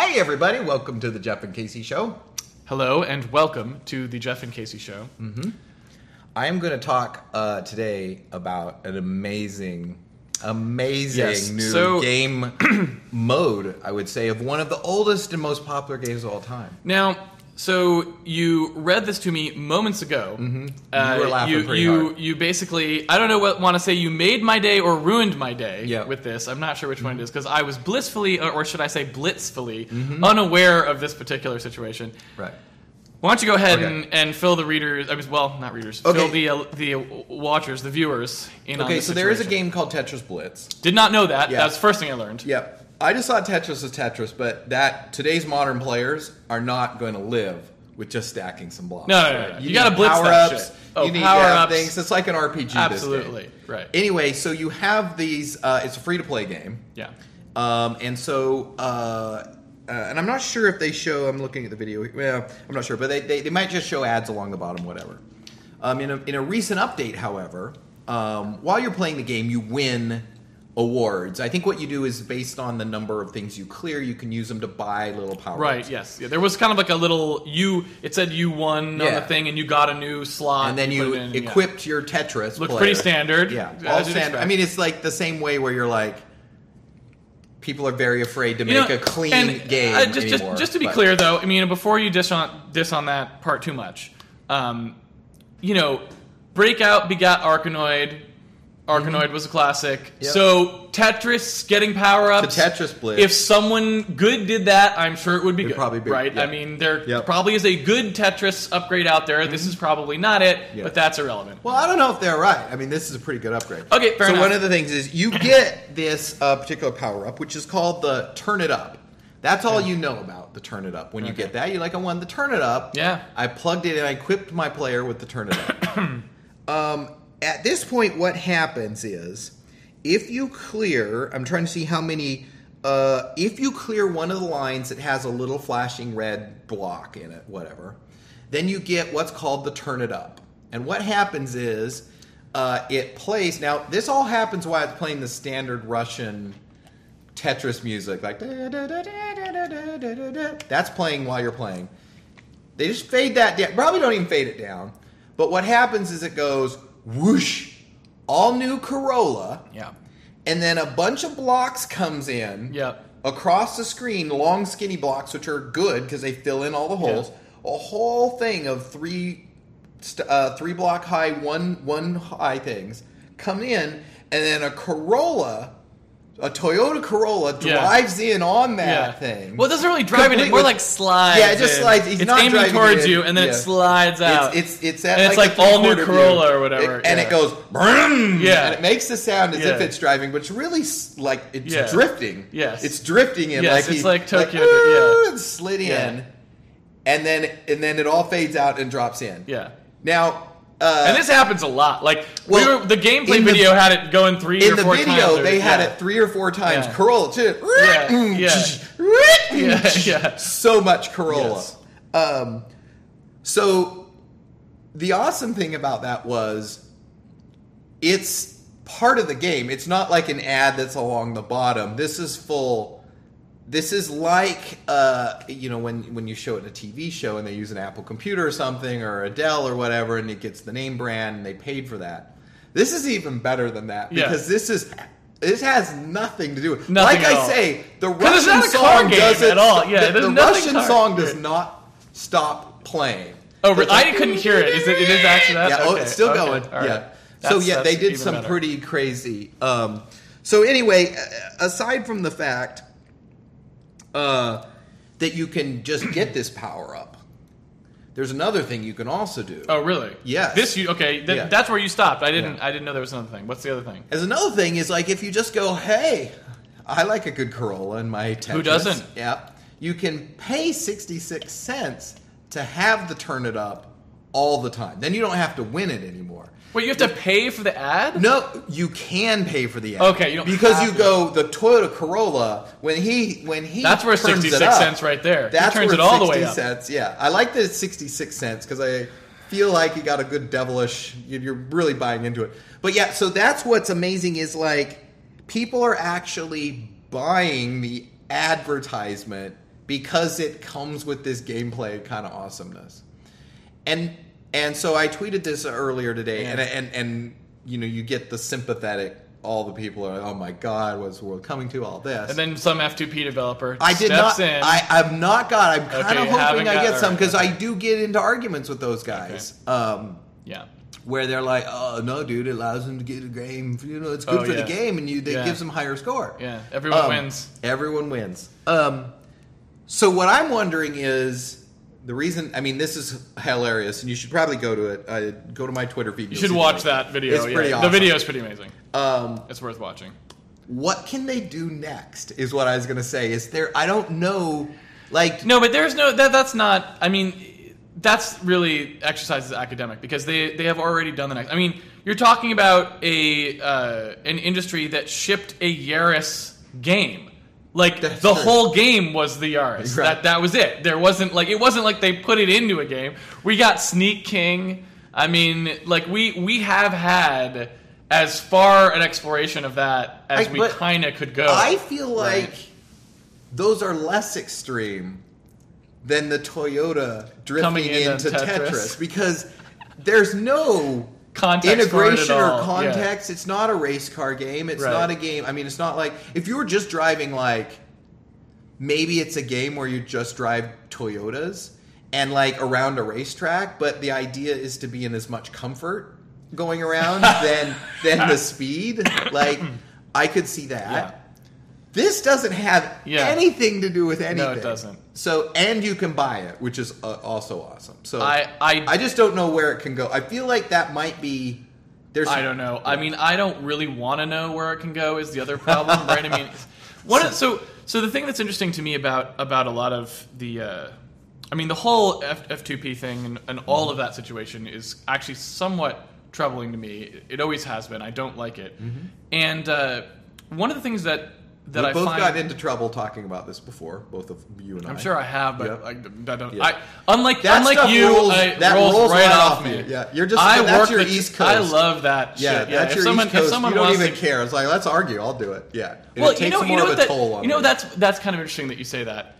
Hey, everybody, welcome to the Jeff and Casey Show. Hello and welcome to the Jeff and Casey Show. I am going to talk uh, today about an amazing, amazing Yes, new so- game mode, I would say, of one of the oldest and most popular games of all time. Now, so you read this to me moments ago. Mm-hmm. You were laughing you, pretty you, hard. you basically, I don't know what want to say. You made my day or ruined my day Yeah. with this. I'm not sure which one it is because I was blissfully, or should I say blitzfully, Mm-hmm. unaware of this particular situation. Right. Why don't you go ahead Okay. and, and fill the readers? I mean, well, not readers. Okay. Fill the uh, the uh, watchers, the viewers in on Okay, so there is a game called Tetris Blitz. Did not know that. Yeah. That's the first thing I learned. Yep. I just thought Tetris was Tetris, but that today's modern players are not going to live with just stacking some blocks. No, no, no, no. You gotta need blitz that power-ups, shit. Oh, you need power-ups. things. It's like an RPG. this Absolutely. Right. Anyway, so you have these. Uh, it's a free to play game. Yeah. Um, and so, uh, uh, and I'm not sure if they show. I'm looking at the video. Well, I'm not sure, but they, they, they might just show ads along the bottom, whatever. Um, in a in a recent update, however, um, while you're playing the game, you win awards. I think what you do is based on the number of things you clear, you can use them to buy little power. Right. Yes. Yeah, there was kind of like a little you. It said you won on the thing, and you got a new slot, And then you it in, yeah. equipped your Tetris. Looked player. pretty standard, Yeah, all standard. I mean, it's like the same way where you're like, people are very afraid to You make know, a clean and, game uh, just, anymore. just, just to be but- clear, though, I mean, before you dish on dish on that part too much, um, you know, Breakout begat Arkanoid. Arkanoid was a classic. Mm-hmm. Yep. So Tetris getting power ups. The Tetris Blitz. If someone good did that, I'm sure it would be It'd good. probably be- right. yeah. I mean, there Yep. probably is a good Tetris upgrade out there. This is probably not it, Mm-hmm. Yeah. but that's irrelevant. Well, I don't know if they're right. I mean, this is a pretty good upgrade. Okay, fair enough. so enough. one of the things is you get this uh, particular power up, which is called the Turn It Up. That's all you know about the Turn It Up. When you get that, you're like, I won the Turn It Up. Yeah. I plugged it in. I equipped my player with the Turn It Up. um, at this point, what happens is if you clear, I'm trying to see how many. Uh, if you clear one of the lines that has a little flashing red block in it, whatever, then you get what's called the turn it up. And what happens is uh, it plays. Now, this all happens while it's playing the standard Russian Tetris music, like that's playing while you're playing. They just fade that down. Probably don't even fade it down. But what happens is it goes whoosh, all new Corolla, Yeah. and then a bunch of blocks comes in Yep. across the screen, long skinny blocks, which are good because they fill in all the holes. A whole thing of three, uh, three block high, one one high things come in, and then a Corolla, a Toyota Corolla Yeah. drives in on that Yeah. thing. Well, it doesn't really drive it. Complete It more like slides. Yeah, it just in. slides. He's it's not aiming towards it. you, and then Yeah. it slides out. It's it's it's at And it's like, like all new Corolla view. or whatever, It- and it goes brum, Yeah. and it makes the sound as Yeah. if it's driving, but it's really like it's Yeah. drifting. Yes. it's drifting in Yes, like it's he- like Tokyo like, yeah. Slid in, Yeah. and then and then it all fades out and drops in. yeah. Now, uh, And this happens a lot. Like well, we were, the gameplay the- video had it going three in the video, times. they had it three or four times. Yeah. Corolla too. Yeah, yeah. Yeah, yeah. So much Corolla. Yes. Um, so the awesome thing about that was it's part of the game. It's not like an ad that's along the bottom. This is full. This is like uh, you know when when you show it in a TV show and they use an Apple computer or something or a Dell or whatever, and it gets the name brand and they paid for that. This is even better than that Yeah. because this is this has nothing to do with. Nothing like I all. say, the Russian not a car song game doesn't at all. Yeah, the, the Russian car- song does not stop playing. Oh, It's I like- couldn't hear it. Is it? It is actually that. yeah, oh, it's still okay, going. right. Yeah. so yeah, they did some better. pretty crazy. Um, so anyway, aside from the fact uh, that you can just get this power up, there's another thing you can also do. Oh, really? Yes. This you okay? Th- Yeah. That's where you stopped. I didn't. Yeah. I didn't know there was another thing. What's the other thing? As another thing is like if you just go, hey, I like a good Corolla in my Tetris. Who doesn't? Yeah. You can pay 66 cents to have the turn it up all the time. Then you don't have to win it anymore. Wait, you have to pay for the ad? No, you can pay for the ad. Okay, you don't because you to. go the Toyota Corolla when he when he That's where 66 cents right there. He That's turns where it all the way 60 up. Cents, yeah, I like the 66 cents because I feel like you got a good devilish. You're really buying into it. But yeah, so that's what's amazing is like people are actually buying the advertisement because it comes with this gameplay kind of awesomeness. And and so I tweeted this earlier today, and Yeah. and and you know you get the sympathetic. All the people are, oh my god, what's the world coming to? All this, And then some F2P developer I did not. in. I, I've not got. I'm kind Okay, of hoping I get some because I do get into arguments with those guys. Um, yeah. where they're like, "Oh no, dude, it allows them to get a game. You know, it's good Oh, for yeah. the game, and you, it Yeah. gives them higher score. Yeah. Everyone Um, wins. Everyone wins. Um, so what I'm wondering is the reason. I mean, this is hilarious, and you should probably go to it. Uh, go to my Twitter feed. You should watch that video. It's yeah. pretty awesome. The video is pretty amazing. Um, It's worth watching. what can they do next? Is what I was going to say. Is there? I don't know. Like, No, but there's no that. That's not. I mean, that's really exercises academic because they they have already done the next. I mean, you're talking about a uh, an industry that shipped a Yaris game. Like That's the true. whole game was the Yaris. Right. That that was it. There wasn't like it wasn't like they put it into a game. We got Sneak King. I mean, like we we have had as far an exploration of that as I- we kind of could go. I feel like Right. those are less extreme than the Toyota Coming drifting into into Tetris. Tetris. because there's no Context for it at integration or Yeah. context. It's not a race car game. It's Right. not a game. I mean, it's not like if you were just driving like maybe it's a game where you just drive Toyotas and like around a racetrack, but the idea is to be in as much comfort going around than than the speed. Like I could see that. Yeah. This doesn't have Yeah. anything to do with anything. No, it doesn't. So, and you can buy it, which is uh, also awesome. So, I- I- I just don't know where it can go. I feel like that might be. There's. I don't know. I mean, I don't really want to know where it can go. Is the other problem, right? I mean, one. of- So, so the thing that's interesting to me about about a lot of the, uh, I mean, the whole F, F2P thing and, and all of that situation is actually somewhat troubling to me. It, it always has been. I don't like it. And uh, one of the things that that we I both find got into trouble talking about this before, both of you and I. I'm sure I have, but Yep. I, I don't. Yeah. I, unlike That unlike you, rolls- I, that rolls, rolls right, right off me. you. Yeah, you're just- I that's work your the- East I love that Yeah, shit. that's if your someone, East Coast. If someone you don't even to, care. It's like, let's argue. I'll do it. Yeah. And well, it takes you know, more you know of what a that, toll on you know me. that's that's kind of interesting that you say that.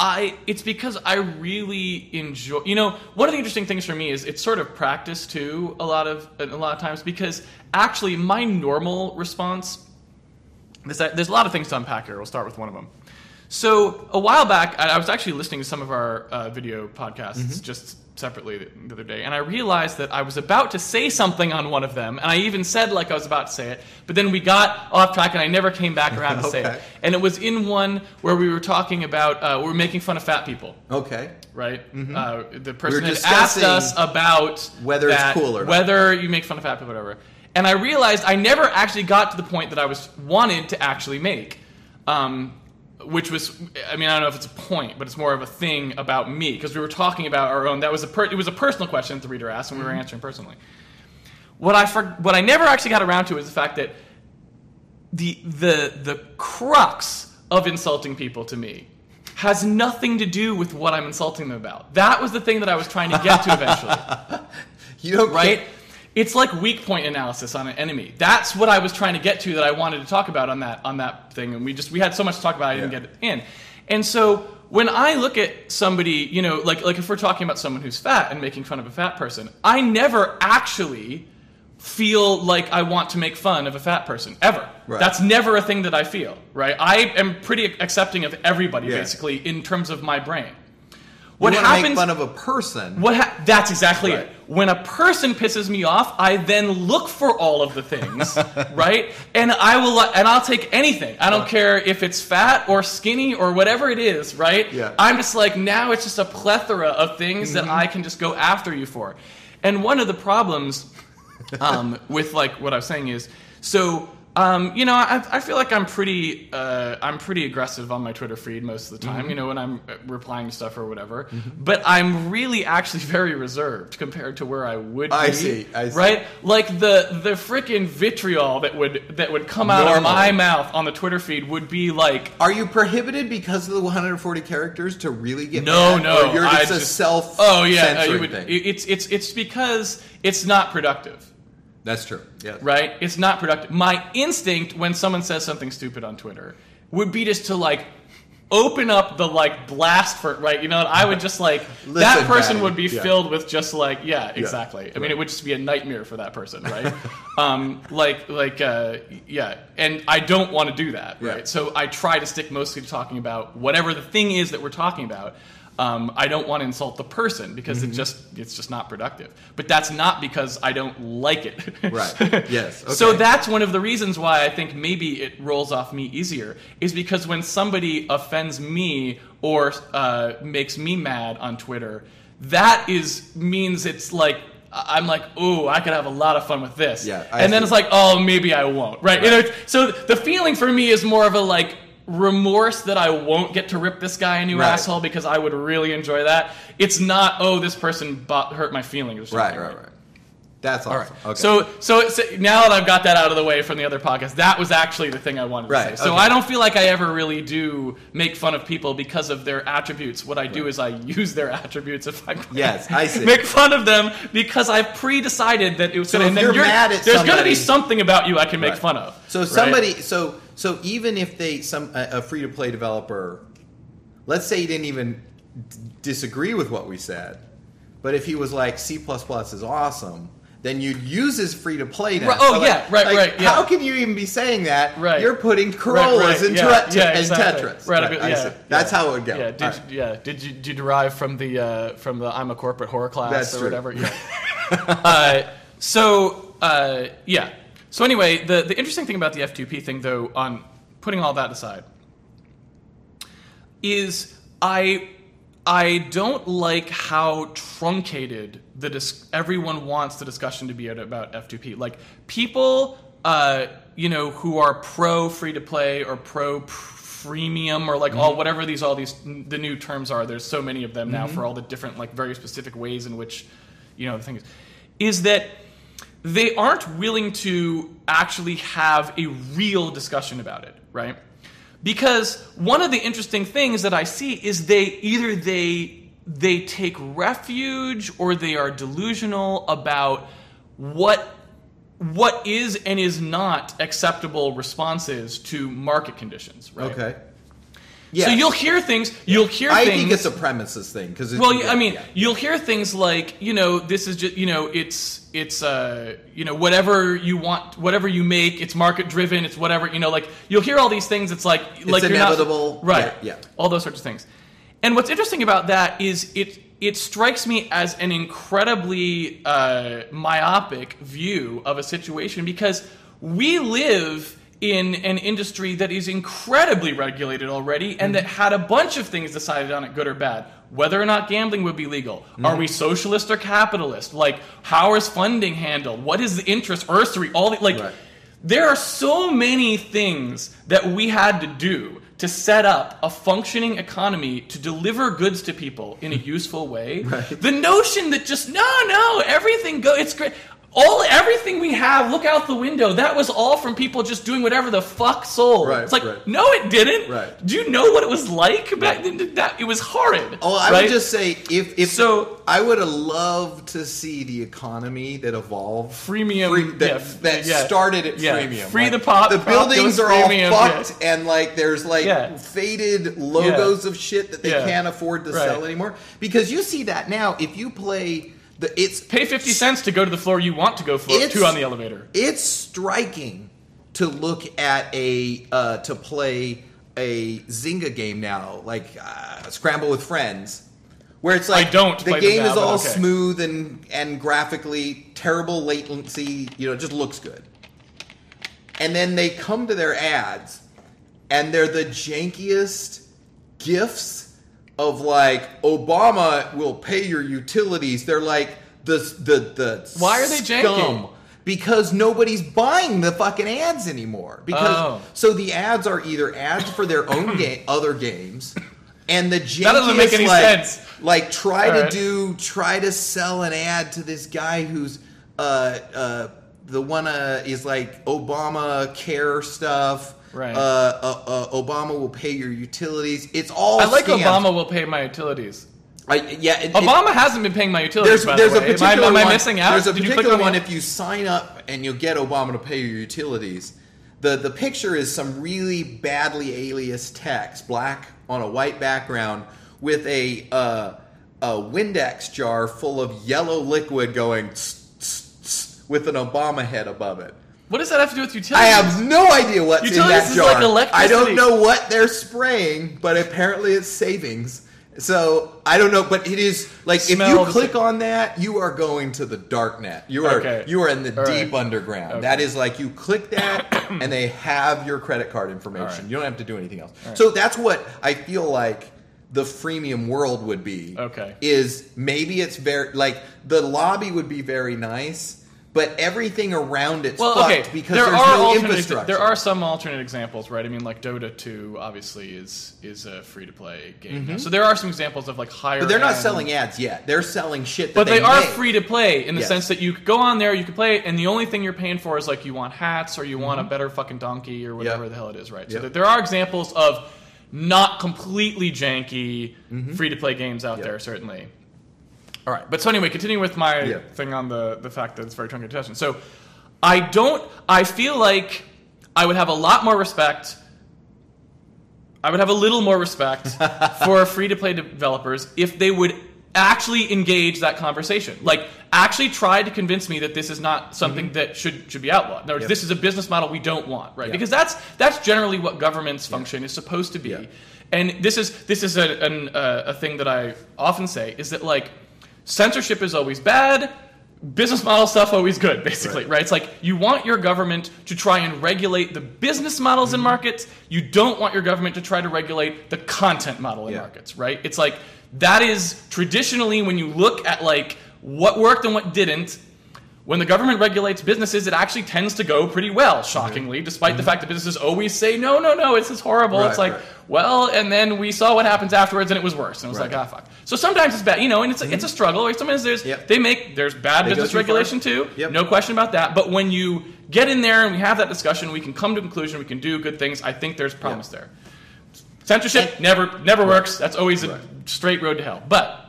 I it's because I really enjoy. You know, one of the interesting things for me is it's sort of practice too. A lot of a lot of times because actually my normal response. There's, there's a lot of things to unpack here. We'll start with one of them. So a while back, I, I was actually listening to some of our uh, video podcasts Mm-hmm. just separately the, the other day, and I realized that I was about to say something on one of them, and I even said like I was about to say it, but then we got off track, and I never came back around to say it. And it was in one where we were talking about uh, we were making fun of fat people. Okay. Right, uh, the person Mm-hmm. had asked us about whether it's that- cool or not. whether you make fun of fat people, or whatever. And I realized I never actually got to the point that I was wanted to actually make, um, which was, I mean, I don't know if it's a point, but it's more of a thing about me because we were talking about our own. That was a per, it was a personal question that the reader asked, and we were Mm-hmm. answering personally. What I for, what I never actually got around to is the fact that the the the crux of insulting people to me has nothing to do with what I'm insulting them about. That was the thing that I was trying to get to eventually You don't right? care- It's like weak point analysis on an enemy. That's what I was trying to get to that I wanted to talk about on that on that thing, and we just we had so much to talk about I didn't Yeah. get it in. And so when I look at somebody, you know, like like if we're talking about someone who's fat and making fun of a fat person, I never actually feel like I want to make fun of a fat person ever. Right. That's never a thing that I feel, right? I am pretty accepting of everybody Yeah. basically in terms of my brain. What you happens make fun of a person. what ha- that's exactly Right. it. When a person pisses me off, I then look for all of the things, right? And I will and I'll take anything. I don't care if it's fat or skinny or whatever it is, right? Yeah. I'm just like now it's just a plethora of things Mm-hmm. that I can just go after you for. And one of the problems um, with like what I was saying is so um, you know I, I feel like I'm pretty uh, I'm pretty aggressive on my Twitter feed most of the time. Mm-hmm. You know when I'm uh, replying to stuff or whatever, but I'm really actually very reserved compared to where I would. I be, see, I see. Right, like the the freaking vitriol that would that would come out of my mouth on the Twitter feed would be like Are you prohibited because of the 140 characters to really get No, mad? no. Or you're I just a self Oh yeah, uh, you would, thing. it's it's it's because it's not productive. That's true. Yes. right? It's not productive. My instinct when someone says something stupid on Twitter would be just to like open up the like blast for right you know i would just like that person would be Yeah. filled with just like yeah exactly i mean it would just be a nightmare for that person right um like like uh yeah and i don't want to do that Yeah. right so i try to stick mostly to talking about whatever the thing is that we're talking about um, I don't want to insult the person because Mm-hmm. it just it's just not productive. But that's not because I don't like it. Right. Yes. So that's one of the reasons why I think maybe it rolls off me easier is because when somebody offends me or uh, makes me mad on Twitter, that is means it's like I'm like, ooh, I could have a lot of fun with this. Yeah, I and then see. it's like, oh, maybe I won't. Right. You know, so the feeling for me is more of a like remorse that I won't get to rip this guy a new Right. asshole because I would really enjoy that. It's not, oh, this person bo- hurt my feelings or something. Right, right, right. That's awesome. Okay. So, so, so now that I've got that out of the way from the other podcast, that was actually the thing I wanted Right, to say. So okay. I don't feel like I ever really do make fun of people because of their attributes. What I do is I use their attributes if I'm Yes, I see. make fun of them because I've pre-decided that it was So going if to. you're mad at there's going to be something about you I can make Right. fun of. So right? somebody, so so even if they some a, a free to play developer, let's say he didn't even d- disagree with what we said, but if he was like C is awesome, then you'd use his free to play now. Right, oh, So, like- yeah, right, like, right, yeah. How can you even be saying that? Right. You're putting Right, Corollas right, in, yeah, Tet- yeah, in exactly. Tetris. Right, Right, yeah. That's yeah. how it would go. Yeah, did right. you, yeah. Did you, did you derive from the uh, from the I'm a corporate horror class That's or true. whatever? Yeah. uh, so uh, yeah. So anyway, the the interesting thing about the F2P thing, though, on putting all that aside, is I I don't like how truncated the dis- everyone wants the discussion to be about F2P. Like people, uh, you know, who are pro free to play or pro freemium or like all whatever these all these the new terms are. There's so many of them now for all the different like very specific ways in which you know the thing is is that they aren't willing to actually have a real discussion about it, right? Because one of the interesting things that I see is they either they they take refuge or they are delusional about what what is and is not acceptable responses to market conditions, right? Okay. So you'll hear things. You'll hear I thing think it's a premises thing because well, I mean, you'll hear things like, you know, this is just, you know, it's it's uh, you know, whatever you want, whatever you make, it's market driven, it's whatever, you know, like you'll hear all these things. It's like like you're not- inevitable. right? Yeah, yeah. all those sorts of things. And what's interesting about that is it it strikes me as an incredibly uh, myopic view of a situation because we live in an industry that is incredibly regulated already and mm. that had a bunch of things decided on it good or bad. Whether or not gambling would be legal. Mm. Are we socialist or capitalist? Like how is funding handled? What is the interest usury all the like Right. there are so many things that we had to do to set up a functioning economy to deliver goods to people in a useful way. The notion that just no, no, everything go it's great. All everything we have, look out the window. That was all from people just doing whatever the fuck sold. Right, it's like right. no, it didn't. Right. Do you know what it was like back then? That it was horrid. Oh, I right? would just say if if So- I would have loved to see the economy that evolved Freemium, free- that, yeah, that yeah. started at Yeah, freemium. free Like, the pot, The prop buildings are all freemium, fucked, and like there's like faded logos of shit that they can't afford to Right. sell anymore. Because you see that now. If you play the, it's Pay fifty cents to go to the floor you want to go to on the elevator. it's striking to look at a uh, to play a Zynga game now, like uh, Scramble with Friends, where it's like I don't the game now, is all okay. smooth and and graphically terrible latency, you know, it just looks good. And then they come to their ads, and they're the jankiest gifts of like Obama will pay your utilities. They're like the the the Why are they janky? scum. Because nobody's buying the fucking ads anymore. Because Oh. so the ads are either ads for their own game, other games, and the jankiest That doesn't make any like, sense. like try to do try to sell an ad to this guy who's uh uh the one uh is like Obama care stuff. Right. Uh, uh, uh, Obama will pay your utilities. It's all. I like scams. Obama will pay my utilities. I, yeah. it- it- Obama hasn't been paying my utilities. there's there's the a particular am I, am I one, missing out? There's a Did particular on one if you sign up and you'll get Obama to pay your utilities. The the picture is some really badly alias text, black on a white background with a uh, a Windex jar full of yellow liquid going tss, tss, tss, with an Obama head above it. What does that have to do with I have no idea what's in Utilities that is jar. like I don't know what they're spraying, but apparently it's savings. So I don't know, but it is like if you click on that, you are going to the dark net. You are Okay. you are in the All deep right. underground. Okay. That is like you click that and they have your credit card information. Right. You don't have to do anything else. So that's what I feel like the freemium world would be. Okay. Is maybe it's very like the lobby would be very nice, but everything around it's well, fucked okay. because there there's are no infrastructure. There are some alternate examples, right? I mean, like Dota 2 obviously is is a free to play game. now. So there are some examples of like higher. Mm-hmm. But they're not selling ads yet. They're selling shit that But they, are free to play in the Yes. sense that you could go on there, you can play, it, and the only thing you're paying for is like you want hats or you want a better fucking donkey or whatever Mm-hmm. Yep. the hell it is, right? So Yep. there are examples of not completely janky free to play games out Mm-hmm. Yep. there, certainly. All right, but so anyway, continuing with my Yeah. thing on the the fact that it's very chunky testing. So I don't. I feel like I would have a lot more respect. I would have a little more respect for free to play developers if they would actually engage that conversation. Like actually try to convince me that this is not something that should should be outlawed. In other words, Yep. this is a business model we don't want, right? Yeah. Because that's that's generally what government's function is supposed to be. And this is this is a, an, uh, a thing that I often say is that like censorship is always bad. Business model stuff always good, basically, right. Right. It's like you want your government to try and regulate the business models Mm-hmm. in markets. You don't want your government to try to regulate the content model in Yeah. markets, right? It's like that is traditionally when you look at like what worked and what didn't. When the government regulates businesses, it actually tends to go pretty well, shockingly, despite the fact that businesses always say, no, no, no, this is horrible. Mm-hmm. Right, it's like, right. well, and then we saw what happens afterwards and it was worse. And it was Right. like, ah, fuck. So sometimes it's bad, you know, and it's, it's a struggle. Or sometimes there's, Yep. they make, there's bad They business too far. regulation too. Yep. No question about that. But when you get in there and we have that discussion, we can come to a conclusion, we can do good things. I think there's promise there. Censorship never never works. That's always a straight road to hell. But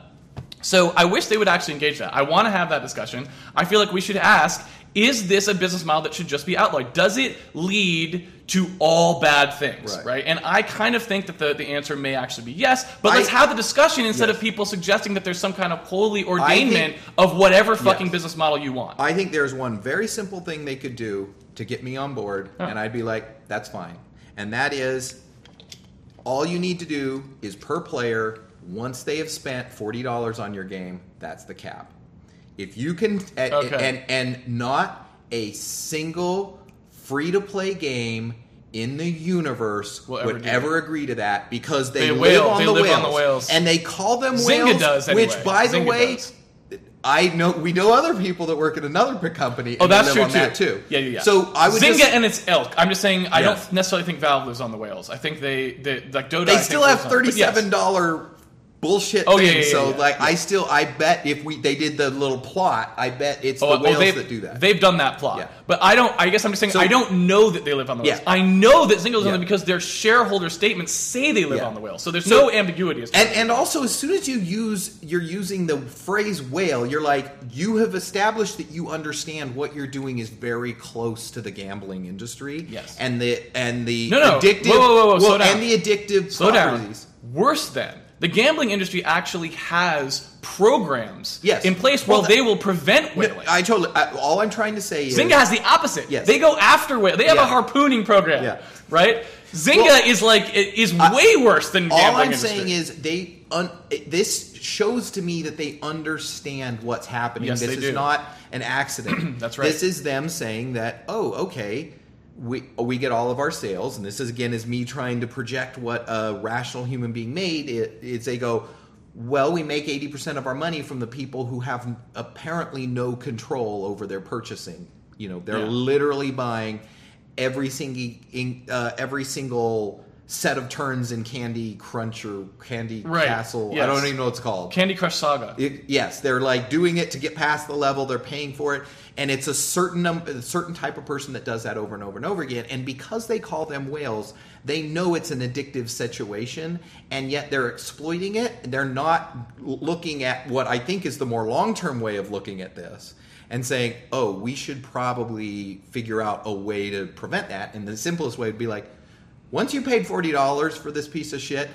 so I wish they would actually engage that. I want to have that discussion. I feel like we should ask: Is this a business model that should just be outlawed? Does it lead to all bad things? Right. Right. And I kind of think that the, the answer may actually be yes. But I- let's have the discussion instead Yes. of people suggesting that there's some kind of holy think- ordainment of whatever fucking Yes. business model you want. I think there's one very simple thing they could do to get me on board, and I'd be like, that's fine. And that is all you need to do is per player, once they have spent $40 on your game, that's the cap. If you can, and, Okay. and, and not a single free to play game in the universe ever would ever agree to that because they, They live, whale- on, they the live whales, on the whales. and they call them Zynga whales, does which anyway. by the way, does. I know we know other people that work at another company. Oh, and Oh, that's true too. That too. Yeah, yeah, yeah. So I would Zynga just, and its elk. I'm just saying I Yeah. don't necessarily think Valve lives on the whales. I think they, they like Dota. They still have yes. thirty-seven dollar bullshit Oh, things. yeah, yeah, so yeah. like, I still I bet if we they did the little plot, I bet it's Oh, the whales that do that. They've done that plot. Yeah. But I don't I guess I'm just saying So- I don't know that they live on the whales. I know that Zynga lives on them because their shareholder statements say they live on the whales. So there's So- no ambiguity as And and also as soon as you use you're using the phrase whale, you're like you have established that you understand what you're doing is very close to the gambling industry. Yes. And the and the No, no. addictive Whoa, whoa, whoa, whoa, well, slow down. and the addictive slow properties. down. Worse than the gambling industry actually has programs Yes. in place Well, where that- they will prevent No, whaling. I totally. I, all I'm trying to say is Zynga has the opposite. Yes. They go after whale. They have a harpooning program. Yeah. Right? Zynga Well, is like is way worse than all I'm industry. saying is they. Un, this shows to me that they understand what's happening. Yes, this is do. not an accident. That's right. This is them saying that. Oh, okay. We, we get all of our sales, and this is again is me trying to project what a rational human being made. It, it's they go, well, we make eighty percent of our money from the people who have apparently no control over their purchasing. You know, they're Yeah. literally buying every single uh, every single set of turns in Candy Crunch or Candy Right. Castle. Yes. I don't even know what it's called. Candy Crush Saga. It- yes, they're like doing it to get past the level. They're paying for it, and it's a certain num- a certain type of person that does that over and over and over again. And because they call them whales, they know it's an addictive situation, and yet they're exploiting it. They're not looking at what I think is the more long term way of looking at this. And saying, "Oh, we should probably figure out a way to prevent that." And the simplest way would be like, once you paid forty dollars for this piece of shit,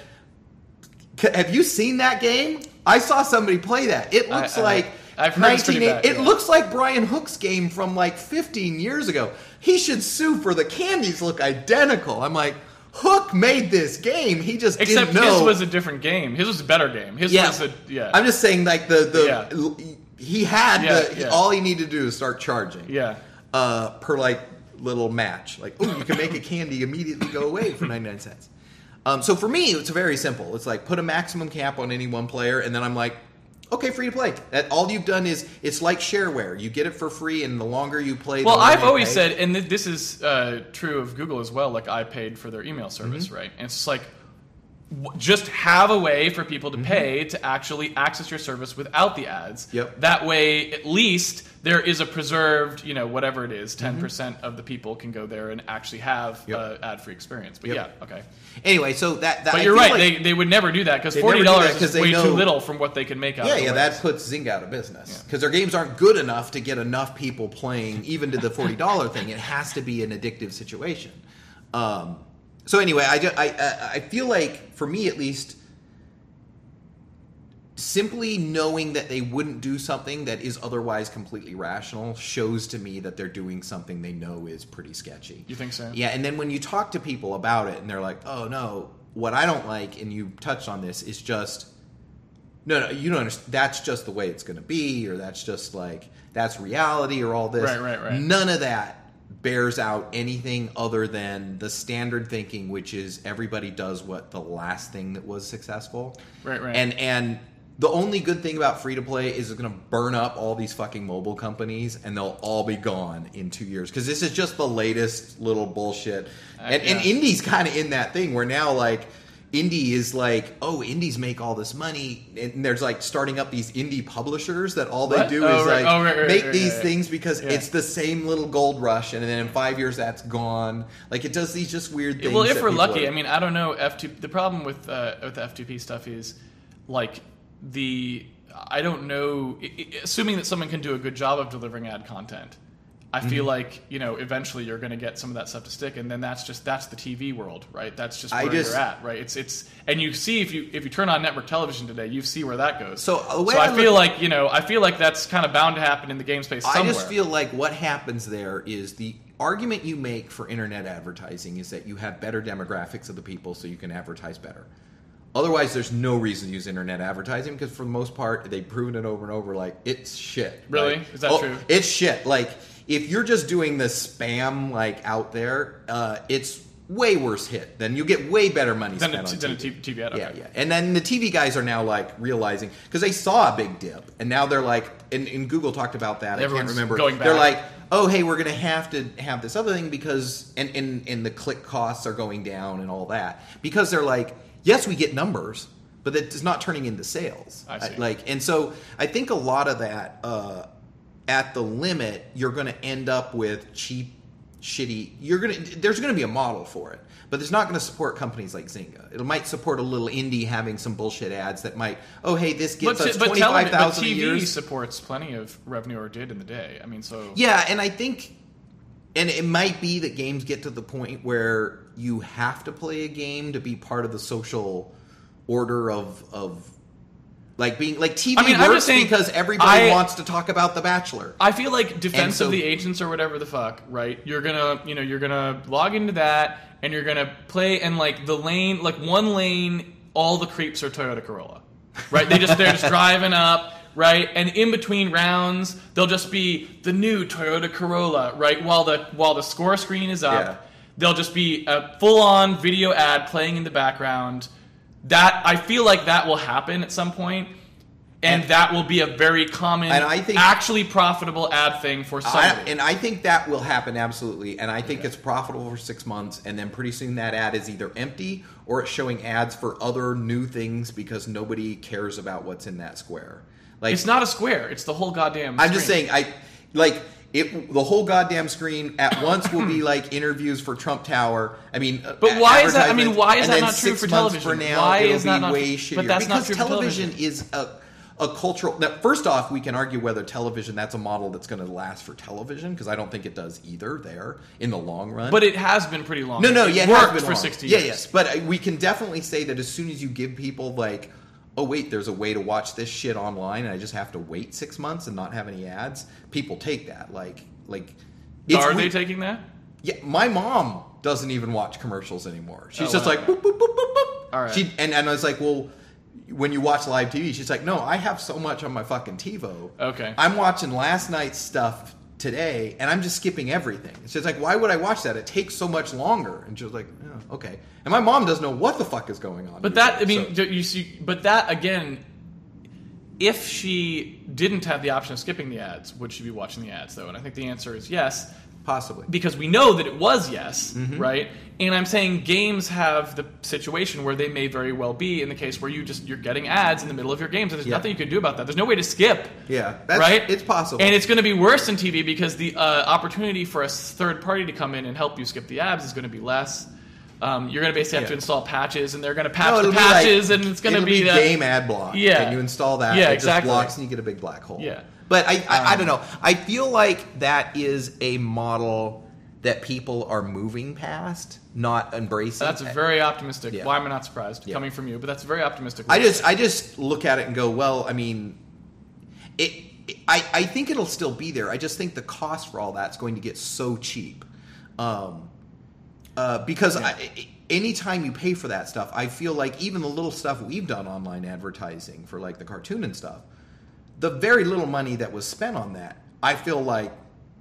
Have you seen that game? I saw somebody play that. It looks I- like I've heard it's bad, It yeah. looks like Brian Hook's game from like 15 years ago. He should sue for the candies look identical. I'm like, Hook made this game. He just Except didn't know. his was a different game. His was a better game. His yeah. was a yeah. I'm just saying, like the the Yeah. he had the all he needed to do is start charging. yeah. uh, per like little match. Like, oh, you can make a candy immediately go away for 99 cents. Um, so for me, it's very simple. It's like put a maximum cap on any one player, and then I'm like, okay, free to play. That all you've done is it's like shareware. You get it for free, and the longer you play, the Well, I've always said, and th- this is uh, true of Google as well. Like I paid for their email service, Mm-hmm. right? And it's like just have a way for people Mm-hmm. to pay to actually access your service without the ads. Yep. That way, at least there is a preserved, you know, whatever it is, Mm-hmm. 10 percent of the people can go there and actually have Yep. uh, ad-free experience. But Yep. yeah, okay. Anyway, so that, that But I you're right; like- they, they would never do that because They forty never do that dollars 'cause is way know- too little from what they can make out. Yeah, yeah, that puts Zynga out of business because their games aren't good enough to get enough people playing, even to the forty dollar thing. It has to be an addictive situation. Um, so anyway, I, ju- I I I feel like for me at least, simply knowing that they wouldn't do something that is otherwise completely rational shows to me that they're doing something they know is pretty sketchy. You think so? Yeah, and then when you talk to people about it and they're like, "Oh no, what I don't like," and you touched on this, is just no, no, you don't understand. That's just the way it's going to be, or that's just like that's reality, or all this. Right, right, right. None of that bears out anything other than the standard thinking, which is everybody does what the last thing that was successful. Right, right. And and the only good thing about free to play is it's going to burn up all these fucking mobile companies, and they'll all be gone in two years because this is just the latest little bullshit. Uh, and, and yeah. indie's kind of in that thing where now like indie is like oh indies make all this money and there's like starting up these indie publishers that all they What? do Oh, is right. like Oh, right, right, make these things because Yeah. it's the same little gold rush and then in five years that's gone like it does these just weird things well, if we're lucky, are- I mean, I don't know. F two. The problem with uh, with F2P stuff is like the I don't know. Assuming that someone can do a good job of delivering ad content, I Mm-hmm. feel like you know eventually you're going to get some of that stuff to stick, and then that's just that's the TV world, right? That's just where just- you're at, right? It's it's and you see if you if you turn on network television today, you see where that goes. So, so I I, look feel like you know I feel like that's kind of bound to happen in the game space somewhere. I just feel like what happens there is the argument you make for internet advertising is that you have better demographics of the people so you can advertise better. Otherwise, there's no reason to use internet advertising because for the most part, they've proven it over and over. Like it's shit. Really? Like, Is that oh, true? It's shit. Like if you're just doing the spam like out there, uh, it's way worse hit. Then you get way better money Than spent a- on than TV. TV ad, Yeah, okay. yeah. And then the TV guys are now like realizing because they saw a big dip, and now they're like, and, and Google talked about that. I can't remember. going They're like, oh, hey, we're going to have to have this other thing because, and, and and the click costs are going down and all that because they're like, yes, we get numbers, but it's not turning into sales. I see. like, and so I think a lot of that uh, at the limit, you're going to end up with cheap, shitty. You're gonna there's going to be a model for it, but it's not going to support companies like Zynga. It might support a little indie having some bullshit ads that might, oh hey, this gets but, us twenty five a TV year. supports plenty of revenue or did in the day. I mean, so Yeah, and I think, and it might be that games get to the point where you have to play a game to be part of the social order of of like being like TV I mean, I'm works just saying, because everybody I- wants to talk about The Bachelor. I feel like defense so- of the Ancients or whatever the fuck, right? You're gonna, you know, you're gonna log into that and you're gonna play and like the lane, like one lane, all the creeps are Toyota Corolla, right? They just they're just driving up. Right, and in between rounds, they'll just be the new Toyota Corolla. Right, while the while the score screen is up, Yeah. there'll just be a full-on video ad playing in the background. That I feel like that will happen at some point, and, And- that will be a very common, And I think- actually profitable ad thing for I, somebody. and I think that will happen absolutely, and I think it's profitable for six months, and then pretty soon that ad is either empty or it's showing ads for other new things because nobody cares about what's in that square. Like it's not a square; it's the whole goddamn. I'm just saying, I like it. The whole goddamn screen at once will be like interviews for Trump Tower. I mean, But why is that- I mean, why is that not true for television? For now, Why is be that not- way but shittier that's not because true for television television. is a a cultural. Now, first off, we can argue whether television that's a model that's going to last for television because I don't think it does either. There in the long run, But it has been pretty long. no, no, yeah, it has worked been for long. sixty Yeah, years. yes, but uh, we can definitely say that as soon as you give people like, oh wait, there's a way to watch this shit online, and I just have to wait six months and not have any ads. People take that like, like. it's Are they taking that? Yeah, my mom doesn't even watch commercials anymore. She's Oh, just wow. like boop boop boop boop boop. All right. She and, and I was like, well, when you watch live TV, she's like, no, I have so much on my fucking TiVo. Okay. I'm watching last night's stuff today, and I'm just skipping everything. She's like, why would I watch that? It takes so much longer. And she was like, oh, okay. And my mom doesn't know what the fuck is going on. But that, I mean, so- you see, but that again, if she didn't have the option of skipping the ads, would she be watching the ads though? And I think the answer is yes, possibly. because we know that it was yes, Mm-hmm. right? And I'm saying games have the situation where they may very well be in the case where you just you're getting ads in the middle of your games, and there's Yeah. nothing you can do about that. There's no way to skip. Yeah, that's, right? It's possible. And it's going to be worse in TV because the uh, opportunity for a third party to come in and help you skip the ads is going to be less. Um, you're going to basically have to install patches, and they're going to patch No, the it'll like- patches, and it's going to be, the, game ad block. Yeah. and you install that. Yeah, it exactly. Just blocks, and you get a big black hole. Yeah. But I, I, I Um, don't know. I feel like that is a model that people are moving past, not embracing. That's very optimistic. Yeah. Why am I not surprised Yeah. coming from you? But that's very optimistic. I just, I just look at it and go, well, I mean, it. it- I, I think it'll still be there. I just think the cost for all that's going to get so cheap. Um, uh, because I, I- anytime you pay for that stuff, I feel like even the little stuff we've done online advertising for like the cartoon and stuff, the very little money that was spent on that, I feel like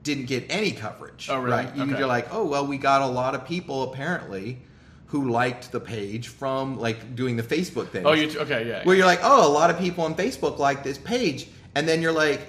didn't get any coverage. Oh, really? Right? You- Okay. You're like, oh well, we got a lot of people apparently who liked the page from like doing the Facebook thing. oh, you t- okay? Yeah. Where you're like, oh, a lot of people on Facebook like this page, and then you're like,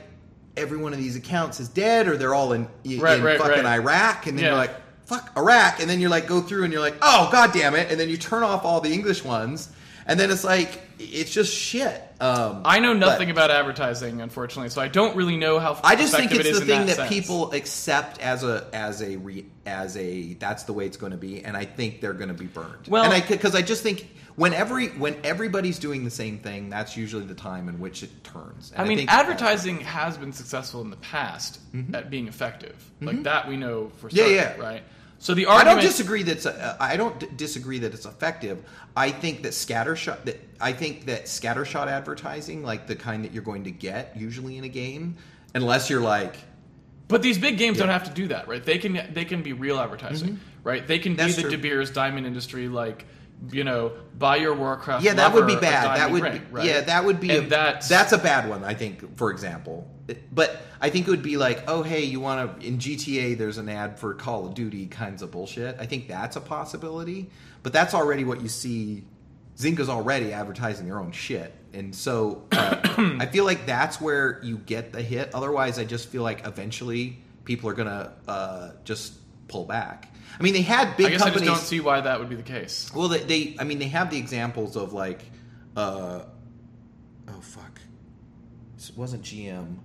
every one of these accounts is dead, or they're all in, in Right, right, fucking right. Iraq, and then Yeah. you're like, fuck Iraq, and then you're like, go through and you're like, oh god damn it, and then you turn off all the English ones, and then it's like, it's just shit. Um, I know nothing about advertising, unfortunately, so I don't really know how. I just think it's it the thing that, sense. people accept as a as a re, as a that's the way it's going to be, and I think they're going to be burned. Well- and I because I just think when every when everybody's doing the same thing, that's usually the time in which it turns. And I mean, think- advertising has been successful in the past at being effective. Like that, we know for Mm-hmm. Yeah, yeah. right? So the argument, I don't disagree that uh, I don't d- disagree that it's effective. I think that scattershot that I think that scattershot advertising, like the kind that you're going to get usually in a game, unless you're like But these big games don't have to do that, right? They can they can be real advertising, right? They can Mm-hmm. That's be the true. De Beers diamond industry, like you know, buy your Warcraft. yeah, that would be bad. That would ring, be, right? yeah, that would be And a, that's that's a bad one. I think, for example, but I think it would be like, oh hey, you want to in GTA? There's an ad for Call of Duty kinds of bullshit. I think that's a possibility, but that's already what you see. Zynga's already advertising their own shit, and so uh, I feel like that's where you get the hit. Otherwise, I just feel like eventually people are gonna uh, just pull back. I mean, they had big I guess companies. I just don't see why that would be the case. Well, they, they, I mean, they have the examples of like, uh, oh fuck, it wasn't GM,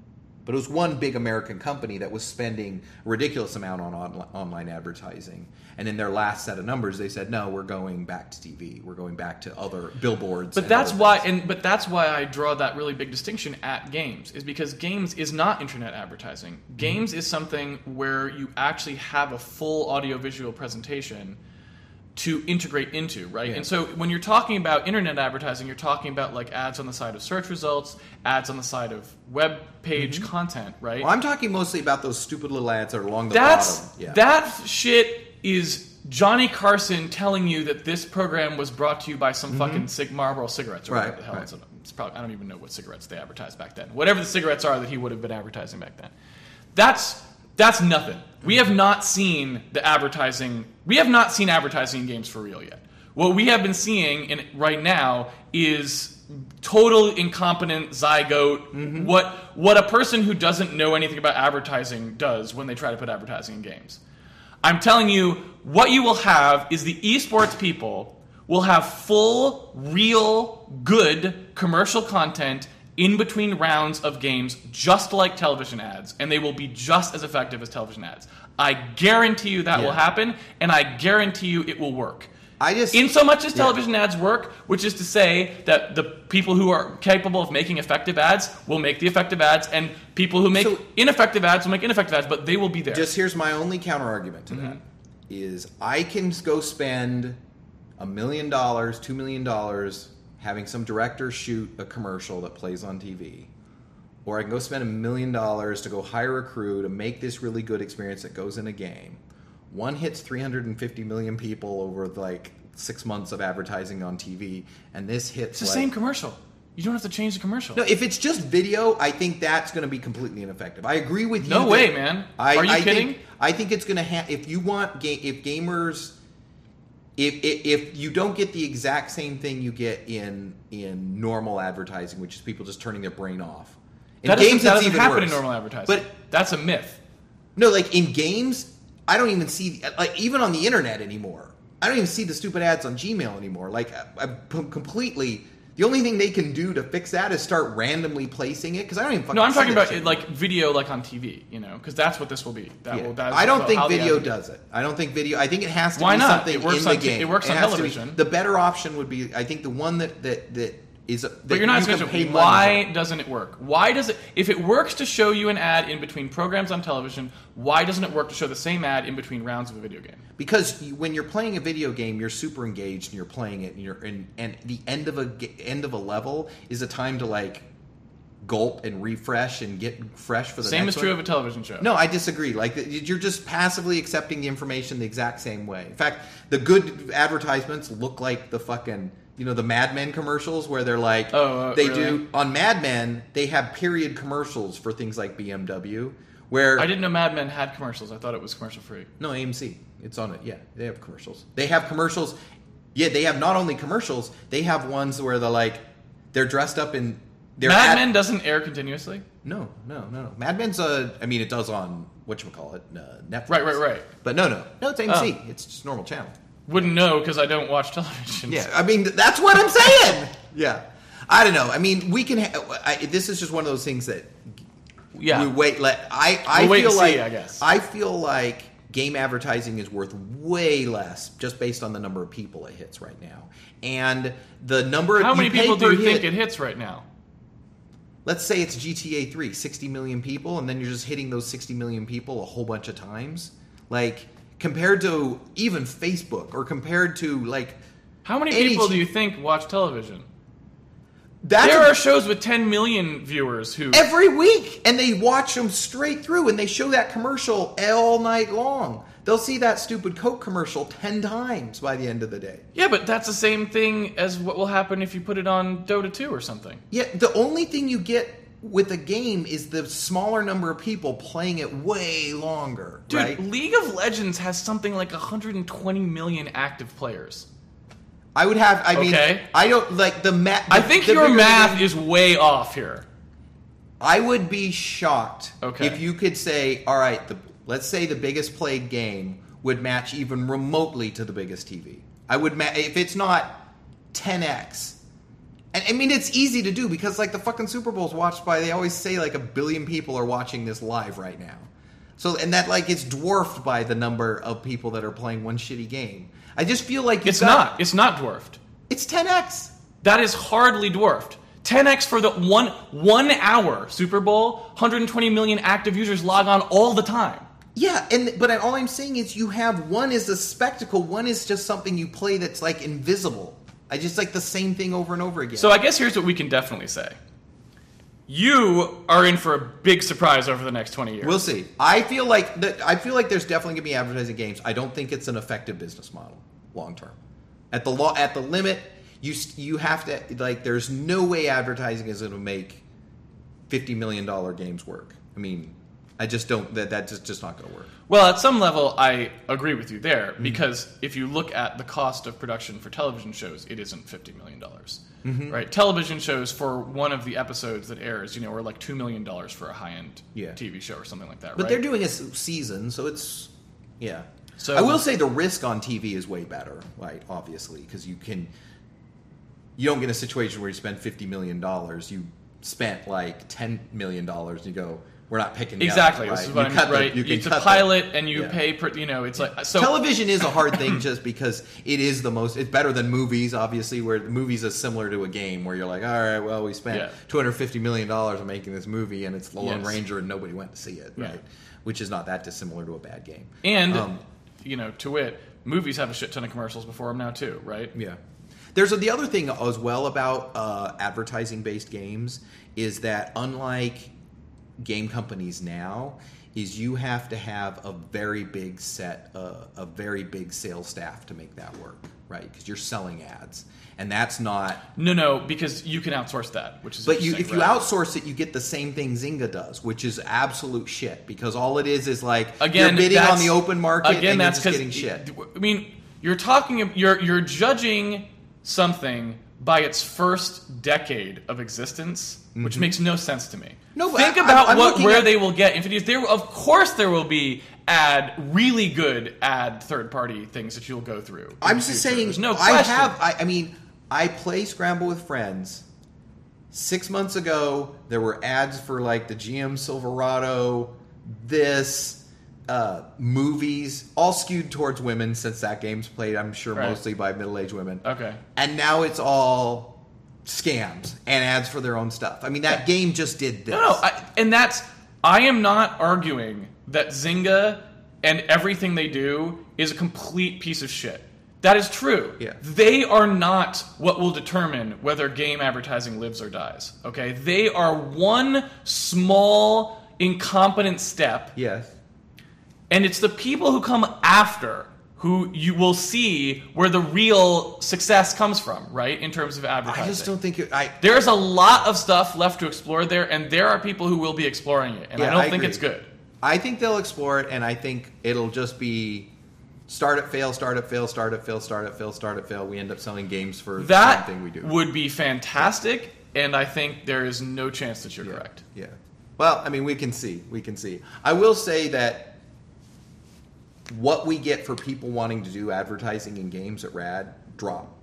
but it was one big American company that was spending a ridiculous amount on, on online advertising, and in their last set of numbers, they said, no, we're going back to TV, we're going back to other billboards. But that's why, and but that's why I draw that really big distinction at games is because games is not internet advertising. Mm-hmm. Games is something where you actually have a full audiovisual presentation to integrate into, right? Yeah. And so when you're talking about internet advertising, you're talking about like ads on the side of search results, ads on the side of web page content, right? Mm-hmm. Well, I'm talking mostly about those stupid little ads that are along the That's bottom. Yeah. that shit is Johnny Carson telling you that this program was brought to you by some fucking cig- Marlboro cigarettes or Right, whatever the hell right. it's probably I don't even know what cigarettes they advertised back then. Whatever the cigarettes are that he would have been advertising back then. That's that's nothing. We have not seen the advertising. We have not seen advertising in games for real yet. What we have been seeing in right now is total incompetent zygote. Mm-hmm. What what a person who doesn't know anything about advertising does when they try to put advertising in games. I'm telling you, what you will have is the esports people will have full, real, good commercial content in between rounds of games, just like television ads, and they will be just as effective as television ads. I guarantee you that will happen, and I guarantee you it will work. I just in so much as Yeah. television ads work, which is to say that the people who are capable of making effective ads will make the effective ads, and people who make So- ineffective ads will make ineffective ads, but they will be there. Just here's my only counter argument to that mm-hmm. is I can go spend a million dollars, two million dollars having some director shoot a commercial that plays on TV. Or I can go spend a million dollars to go hire a crew to make this really good experience that goes in a game. One hits 350 million people over like six months of advertising on TV, and this hits it's the like, same commercial. You don't have to change the commercial. no, if it's just video, I think that's going to be completely ineffective. I agree with you. No way, man. I, Are you I kidding? Think, I think it's going to have. If you want, ga- if gamers, if, if if you don't get the exact same thing you get in in normal advertising, which is people just turning their brain off. In that doesn't, games, that doesn't happen worse. in normal advertising. But that's a myth. no, like in games, I don't even see like even on the internet anymore. I don't even see the stupid ads on Gmail anymore. Like I, I'm completely. The only thing they can do to fix that is start randomly placing it because I don't even. Fucking No, I'm talking about shit it, like video, like on TV. You know, because that's what this will be. That Yeah. will. That I don't think video does it. I don't think video. I think it has to Why be not? something It works in the on t- game. it works on has to be- television. the better option would be. I think the one that that that is. That But you're not you asking pay why for. doesn't it work? Why does it? If it works to show you an ad in between programs on television, why doesn't it work to show the same ad in between rounds of a video game? Because you, when you're playing a video game, you're super engaged and you're playing it, and you're and, and the end of a end of a level is a time to like gulp and refresh and get fresh for the Same is true one. of a television show. No, I disagree. Like you're just passively accepting the information the exact same way. In fact, the good advertisements look like the fucking you know the Mad Men commercials where they're like Oh, uh, they really? do on Mad Men they have period commercials for things like BMW where I didn't know Mad Men had commercials. I thought it was commercial free. no AMC it's on it yeah they have commercials they have commercials yeah they have not only commercials they have ones where they're like they're dressed up in they're Mad at- Men doesn't air continuously. no no no no Mad Men's uh I mean it does on what you call it uh, Netflix Right, right, right. But no, no, no. It's AMC. Oh. It's just normal channel. Wouldn't know because I don't watch television. Yeah, I mean that's what I'm saying. yeah, I don't know. I mean, we can. Ha- I, this is just one of those things that yeah. we wait. Let I. I We'll feel like see, I guess. I feel like game advertising is worth way less just based on the number of people it hits right now, and the number. of How many people do you think it hits right now? Let's say it's GTA 3, 60 million people, and then you're just hitting those 60 million people a whole bunch of times. Like, compared to even Facebook or compared to, like, How many Any people do you think watch television? that's there a- are shows with 10 million viewers who. every week, and they watch them straight through, and they show that commercial all night long. They'll see that stupid Coke commercial 10 times by the end of the day. yeah, but that's the same thing as what will happen if you put it on Dota 2 or something. Yeah, the only thing you get with a game is the smaller number of people playing it way longer, Dude, right? League of Legends has something like 120 million active players. I would have. I mean, Okay. I don't like the math. I think your math is way off here. I would be shocked Okay. if you could say, all right, the, let's say the biggest played game would match even remotely to the biggest TV. I would ma- if it's not 10x. And I mean, it's easy to do because like the fucking Super Bowl's watched by. They always say like a billion people are watching this live right now. So and that like it's dwarfed by the number of people that are playing one shitty game. I just feel like It's got- not. It's not dwarfed. It's 10x. That is hardly dwarfed. 10x for the one one hour Super Bowl, 120 million active users log on all the time. Yeah, and but all I'm saying is you have one is a spectacle, one is just something you play that's like invisible. I just like the same thing over and over again. So I guess here's what we can definitely say. You are in for a big surprise over the next 20 years. we'll see. I feel like that. I feel like there's definitely gonna be advertising games. I don't think it's an effective business model long term. At the law, at the limit, you you have to like. There's no way advertising is gonna make fifty million dollar games work. I mean, I just don't. That that's just, just not gonna work. Well, at some level, I agree with you there Mm-hmm. because if you look at the cost of production for television shows, it isn't fifty million dollars, Mm-hmm. right? Television shows for one of the episodes that airs, you know, are like two million dollars for a high-end Yeah. TV show or something like that. But right? they're doing a season, so it's yeah. So- I will say the risk on TV is way better, right? Obviously, because you can you don't get a situation where you spend fifty million dollars. You spent like ten million dollars, and you go, we're not picking the Exactly. Other, This right? is what You I cut mean, the- right? you can it's a cut the- pilot, and you yeah. pay per. You know, it's like so. television is a hard thing just because it is the most it's better than movies obviously where movies is similar to a game where you're like all right well we spent Yeah. 250 million dollars on making this movie and it's the lone Yes. ranger and nobody went to see it Yeah. right which is not that dissimilar to a bad game And Um, you know, to wit, movies have a shit ton of commercials before them now too, right? Yeah. There's a, the other thing as well about uh, advertising based games is that unlike game companies now, is you have to have a very big set, uh, a very big sales staff to make that work, right? Because you're selling ads, and that's not. No, no, because you can outsource that, which is. But you, if interesting, you outsource it, you get the same thing Zynga does, which is absolute shit. Because all it is is like again, you're bidding on the open market, Again, and that's you're because just getting shit. I mean, you're talking, you're you're judging something by its first decade of existence, which makes no sense to me. Mm-hmm. No, but think I- about I'm what where at- they will get infinite. There, of course, there will be ad really good ad third party things that you'll go through. I'm just saying. There's no I have. I, I mean, I play Scramble with friends. Six months ago, there were ads for like the GM Silverado, this, uh, movies, all skewed towards women since that game's played. I'm sure Right. mostly by middle-aged women. Okay. And now it's all scams and ads for their own stuff. I mean, that game just did this. No, no, I, and that's I am not arguing that Zynga and everything they do is a complete piece of shit. That is true. Yeah. They are not what will determine whether game advertising lives or dies. Okay? They are one small incompetent step yes. And it's the people who come after who you will see where the real success comes from, right? In terms of advertising. I just don't think it, I. There's a lot of stuff left to explore there, and there are people who will be exploring it, and I don't I think agree. it's good. I think they'll explore it, and I think it'll just be start it, fail, start it, fail, start it, fail, start it, fail, start it, fail. We end up selling games for That thing we do. would be fantastic, and I think there is no chance that you're yeah. correct. Yeah. Well, I mean, we can see. We can see. I will say that what we get for people wanting to do advertising in games at Rad dropped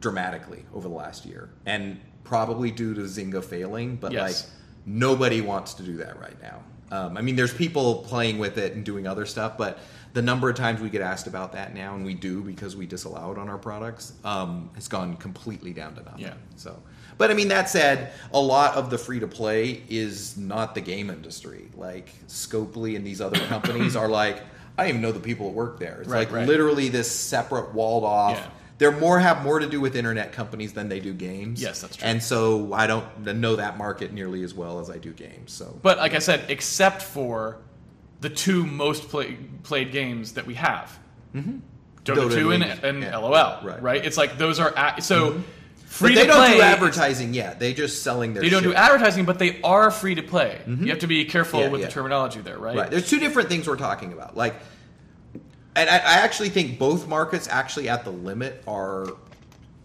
dramatically over the last year, and probably due to Zynga failing. But Yes. like, nobody wants to do that right now. Um, I mean, there's people playing with it and doing other stuff, but the number of times we get asked about that now, and we do because we disallow it on our products, um, has gone completely down to nothing. Yeah. So, but I mean, that said, a lot of the free to play is not the game industry. Like Scopely and these other companies are like, I don't even know the people that work there. It's Right, like right. literally this separate, walled off. Yeah. They're more have more to do with internet companies than they do games. Yes, that's true. And so I don't know that market nearly as well as I do games. So, But like I said, except for the two most play, played games that we have, mm-hmm. Dota, Dota 2 and, and- and yeah. LOL, Right. right. It's like those are a- so but free they don't do advertising yet. They just selling their. They don't do advertising, but they are free to play. Mm-hmm. You have to be careful Yeah, with yeah. the terminology there, right? Right. There's two different things we're talking about. Like, and I, I actually think both markets actually at the limit are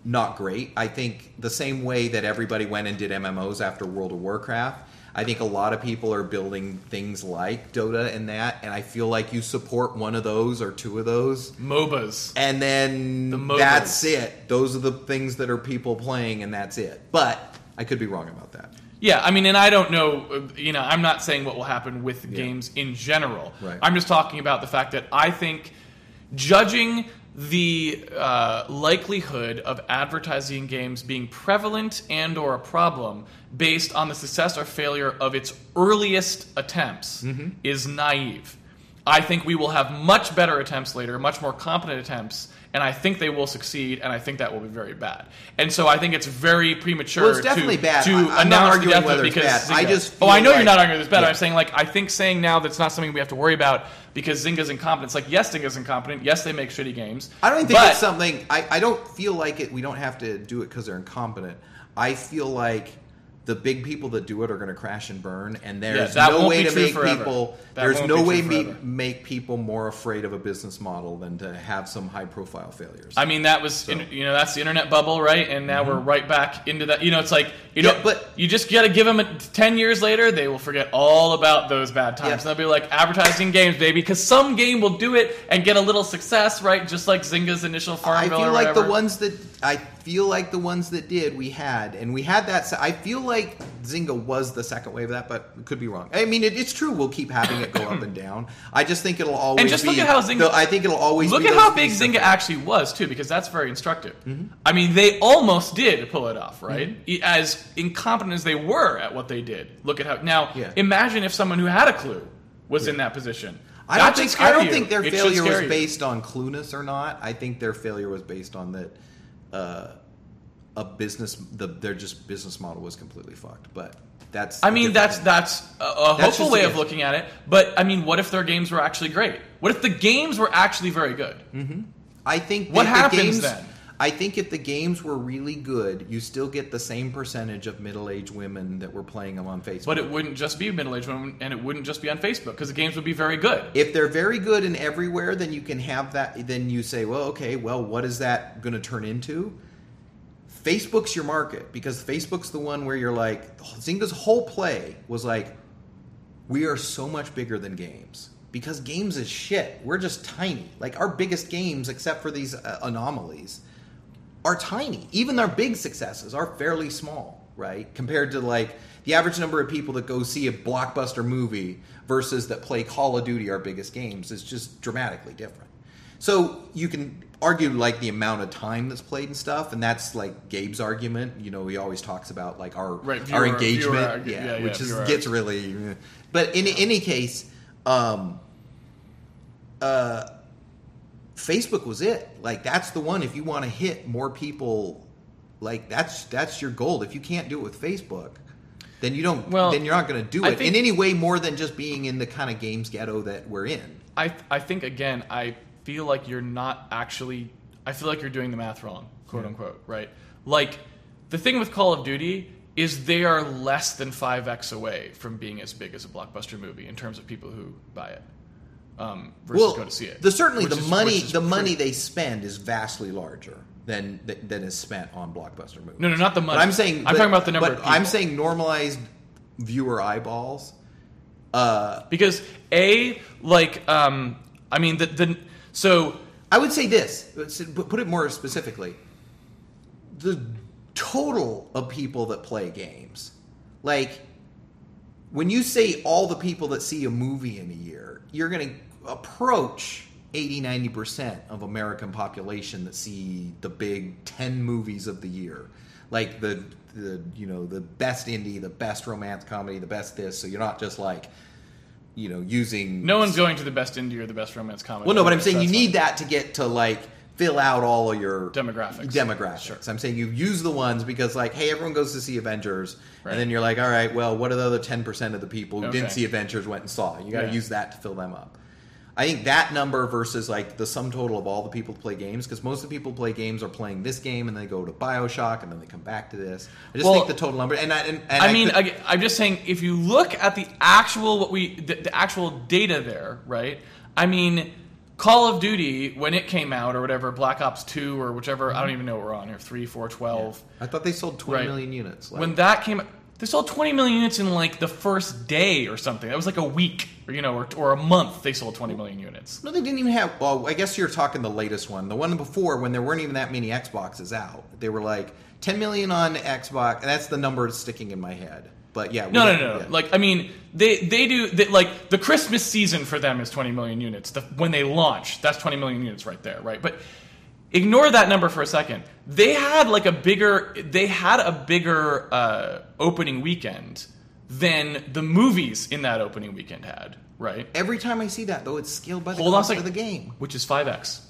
not great. I think the same way that everybody went and did MMOs after World of Warcraft. I think a lot of people are building things like Dota and that, and I feel like you support one of those or two of those, MOBAs. and then The MOBAs. that's it. Those are the things that are people playing, and that's it. But I could be wrong about that. Yeah, I mean, and I don't know, you know, I'm not saying what will happen with games in general. Right. I'm just talking about the fact that I think judging the uh, likelihood of advertising games being prevalent and or a problem based on the success or failure of its earliest attempts Mm-hmm. is naive. I think we will have much better attempts later, much more competent attempts, and I think they will succeed, and I think that will be very bad. And so I think it's very premature Well, it's definitely to, bad. to I'm announce the death whether it it's because bad. I just oh, I know you're not arguing this bad. Yeah. I'm saying like I think saying now that's not something we have to worry about because Zynga's incompetent. It's like yes, Zynga's incompetent. Yes, they make shitty games. I don't think but it's something. I, I don't feel like it. We don't have to do it because they're incompetent. I feel like the big people that do it are going to crash and burn, and there's that no way to make forever. people. That there's no way me, make people more afraid of a business model than to have some high profile failures. I mean, that was in- you know that's the internet bubble, right? And now we're right back into that. You know, it's like you Mm-hmm. Yeah, know, but- you just got to give them a, ten years later, they will forget all about those bad times. Yeah. And they'll be like advertising games, baby, because some game will do it and get a little success, right? Just like Zynga's initial Farmville. I feel like the ones that I feel like the ones that did we had, and we had that. I feel like Zynga was the second wave of that, but could be wrong. I mean, it, it's true. We'll keep having it go up and down. I just think it'll always. And just be, look at how Zynga- the- I think it'll always. Look be at how big. Zynga actually was too, because that's very instructive. Mm-hmm. I mean, they almost did pull it off, right? E- As incompetent as they were at what they did. Look at how now. Yeah. Imagine if someone who had a clue was in that position. I That don't think. I don't you. think their It failure was based on clueless or not. I think their failure was based on that. Uh, a business, the their just business model was completely fucked. But that's. I mean, that's thing. that's a, a That's hopeful way of looking at it. But I mean, what if their games were actually great? What if the games were actually very good? I think What happens games, then? I think if the games were really good, you still get the same percentage of middle-aged women that were playing them on Facebook. But it wouldn't just be middle-aged women, and it wouldn't just be on Facebook because the games would be very good. if they're very good and everywhere, then you can have that. Then you say, well, okay, well, what is that going to turn into? Facebook's your market because Facebook's the one where you're like, Zynga's whole play was like, we are so much bigger than games because games is shit. We're just tiny. Like our biggest games, except for these uh, anomalies, are tiny. Even our big successes are fairly small, right? Compared to like the average number of people that go see a blockbuster movie versus that play Call of Duty, our biggest games, is just dramatically different. So you can argue like the amount of time that's played and stuff, and that's like Gabe's argument. You know, he always talks about like our Right, our engagement, viewer- yeah, yeah, yeah, which is gets really. But in any case, um, uh, Facebook was it. Like that's the one. If you want to hit more people, like that's that's your goal. If you can't do it with Facebook, then you don't. Well, then you're not going to do I it think- in any way more than just being in the kind of games ghetto that we're in. I I think again, I feel like you're not actually. I feel like you're doing the math wrong, quote unquote, right? Like the thing with Call of Duty is they are less than five x away from being as big as a blockbuster movie in terms of people who buy it um, versus well, go to see it. The certainly the is- money the money they spend is vastly larger than than is spent on blockbuster movies. No, no, not the But money. I'm saying I'm but- talking about the number But I'm saying normalized viewer eyeballs. Uh, because a like um, I mean the the so I would say this. Put it more specifically. The total of people that play games, like when you say all the people that see a movie in a year, you're going to approach 80 90% of American population that see the big 10 movies of the year. Like the the you know, the best indie, the best romance comedy, the best this, so you're not just like you know, using no one's going to the best indie or the best romance comedy. well, no, but I'm saying you need fine. that to get to like fill out all of your Demographics. Demographics. Sure. I'm saying you use the ones because like, hey, everyone goes to see Avengers, Right. and then you're like, all right, well, what are the other ten percent of the people who didn't see Avengers went and saw? You got to Yeah. use that to fill them up. I think that number versus like the sum total of all the people who play games, because most of the people who play games are playing this game and they go to Bioshock and then they come back to this. I just Well, think the total number, and I, and, and I mean, could- I, I'm just saying, if you look at the actual what we, the, the actual data there, right? I mean, Call of Duty when it came out or whatever, Black Ops Two or whichever, I don't mm-hmm. even know what we're on here, three, four, twelve. I thought they sold 20 Right. million units. Like, When that came, they sold 20 million units in like the first day or something. That was like a week, or you know, or, or a month. They sold 20 million units. No, they didn't even have. Well, I guess you're talking the latest one. The one before, when there weren't even that many Xboxes out, they were like 10 million on Xbox. And that's the number that's sticking in my head. But yeah, No, no, no, no. yeah. Like, I mean, they they do they, like the Christmas season for them is 20 million units. The, when they launch, that's 20 million units right there, right? But ignore that number for a second. They had like a bigger they had a bigger uh, opening weekend than the movies in that opening weekend had, right? every time I see that, though, it's scaled by the Hold on a cost of the game. Which is 5x.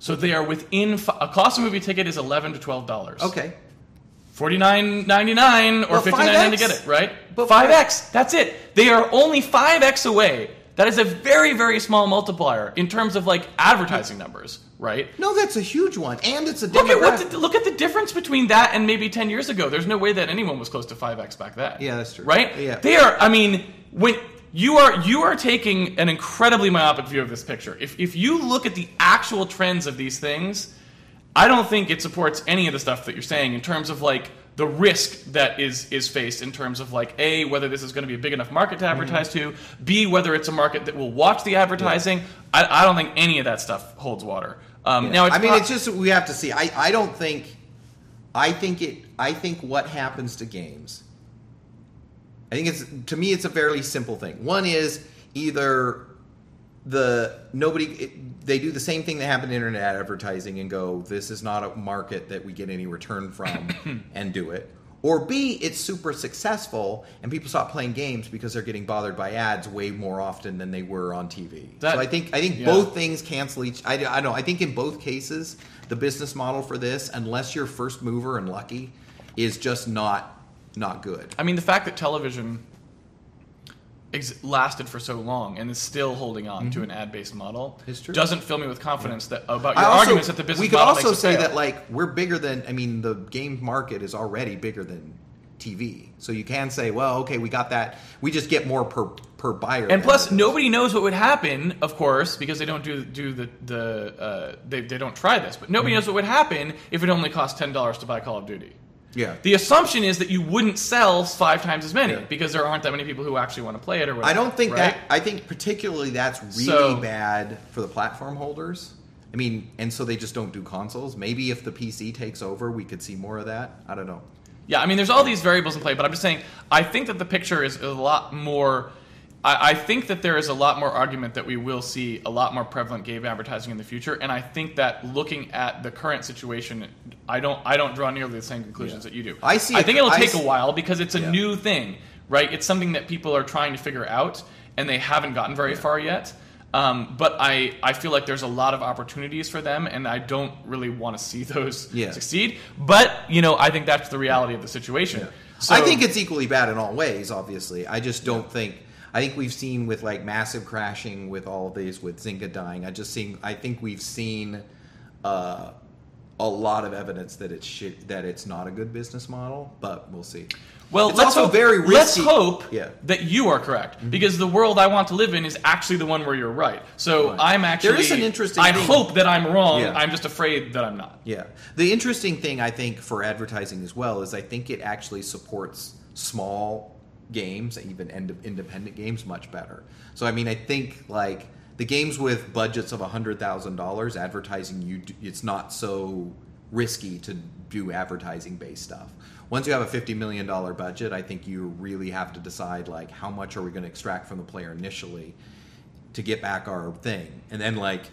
So they are within fi- a cost of movie ticket is 11 to 12 dollars. Okay. Forty nine ninety nine or Well, fifty nine to get it, right? But Five X. That's it. They are only five X away. That is a very, very small multiplier in terms of like advertising numbers, right? No, that's a huge one. And it's a Look at what the, look at the difference between that and maybe ten years ago. There's no way that anyone was close to five X back then. Yeah, that's true. Right? Yeah. They are I mean, when you are you are taking an incredibly myopic view of this picture. If if you look at the actual trends of these things, I don't think it supports any of the stuff that you're saying in terms of like the risk that is is faced in terms of like a whether this is going to be a big enough market to Mm-hmm. advertise to, b whether it's a market that will watch the advertising. I, I don't think any of that stuff holds water. Um, Yeah. Now, it's I mean, it's just we have to see. I, I don't think. I think it. I think what happens to games I think it's to me it's a fairly simple thing. One is either the nobody it, they do the same thing that happened in internet advertising and go this is not a market that we get any return from and do it. Or b it's super successful and people stop playing games because they're getting bothered by ads way more often than they were on tv That- so i think i think yeah. both things cancel each I, I don't know i think in both cases the business model for this unless you're first mover and lucky is just not not good. I mean, the fact that television ex- lasted for so long and is still holding on to an ad-based model true. doesn't fill me with confidence that about your also- arguments that the business we could model also makes say fail. that like we're bigger than I mean the game market is already bigger than TV. So you can say, well, okay, we got that. We just get more per per buyer. And plus, nobody knows what would happen, of course, because they don't do do the the uh, they they don't try this. But Mm-hmm. nobody knows what would happen if it only cost ten dollars to buy Call of Duty. Yeah. The assumption is that you wouldn't sell five times as many Yeah. because there aren't that many people who actually want to play it or whatever. I don't think right? that. I think particularly that's really So- bad for the platform holders. I mean, and so they just don't do consoles. Maybe if the PC takes over, we could see more of that. I don't know. Yeah, I mean, there's all these variables in play, but I'm just saying, I think that the picture is a lot more. I, I think that there is a lot more argument that we will see a lot more prevalent game advertising in the future, and I think that looking at the current situation, I don't, I don't draw nearly the same conclusions Yeah. that you do. I see I think it'll I take a while because it's a Yeah. new thing, right? It's something that people are trying to figure out, and they haven't gotten very far yet. Um, but I, I feel like there's a lot of opportunities for them, and I don't really want to see those Yeah. succeed. But you know, I think that's the reality of the situation. So, I think it's equally bad in all ways. Obviously, I just don't think. I think we've seen with like massive crashing with all of these with Zynga dying. I just seen. I think we've seen uh, a lot of evidence that it's shit, that it's not a good business model. But we'll see. Well, it's let's also hope, very Let's hope Yeah. Mm-hmm. that you are correct, because the world I want to live in is actually the one where you're right. So Right. I'm actually. There is an interesting I thing- hope that I'm wrong. Yeah. I'm just afraid that I'm not. Yeah. The interesting thing I think for advertising as well is I think it actually supports small games, even ind- independent games, much better. So I mean, I think like the games with budgets of hundred thousand dollars, advertising you it's not so risky to do advertising based stuff. Once you have a fifty million dollar budget, I think you really have to decide like how much are we going to extract from the player initially to get back our thing, and then like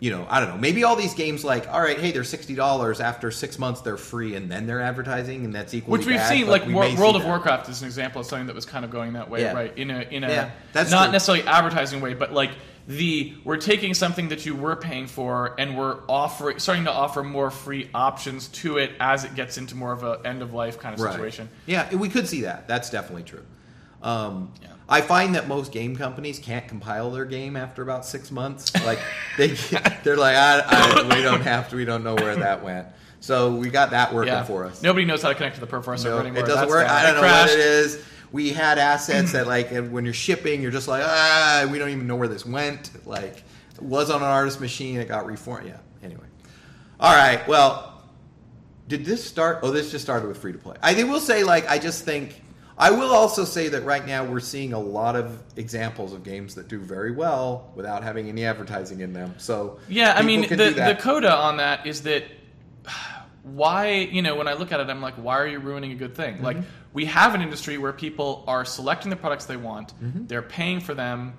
you know, I don't know. Maybe all these games, like, all right, hey, they're sixty dollars. After six months, they're free, and then they're advertising, and that's equally Which we've bad, seen, like we see World of that. Warcraft is an example of something that was kind of going that way, Yeah. right? In a in a Yeah, that's not true. necessarily advertising way, but like the we're taking something that you were paying for and we're offering starting to offer more free options to it as it gets into more of a end of life kind of Right. situation. Yeah, we could see that. That's definitely true. Um, Yeah. I find that most game companies can't compile their game after about six months. Like they, they're like, I, I, we don't have to. We don't know where that went. So we got that working Yeah. for us. Nobody knows how to connect to the Perforce No, server anymore. it doesn't That's work. down. I don't know crashed. what it is. We had assets that like when you're shipping, you're just like ah, we don't even know where this went. Like it was on an artist machine, it got reformed. Yeah. Anyway, all right. Well, did this start? Oh, this just started with free to play. I will say like I just think. I will also say that right now we're seeing a lot of examples of games that do very well without having any advertising in them. So Yeah, I mean, the, the coda on that is that why, you know, when I look at it, I'm like, why are you ruining a good thing? Mm-hmm. Like, we have an industry where people are selecting the products they want, Mm-hmm. they're paying for them,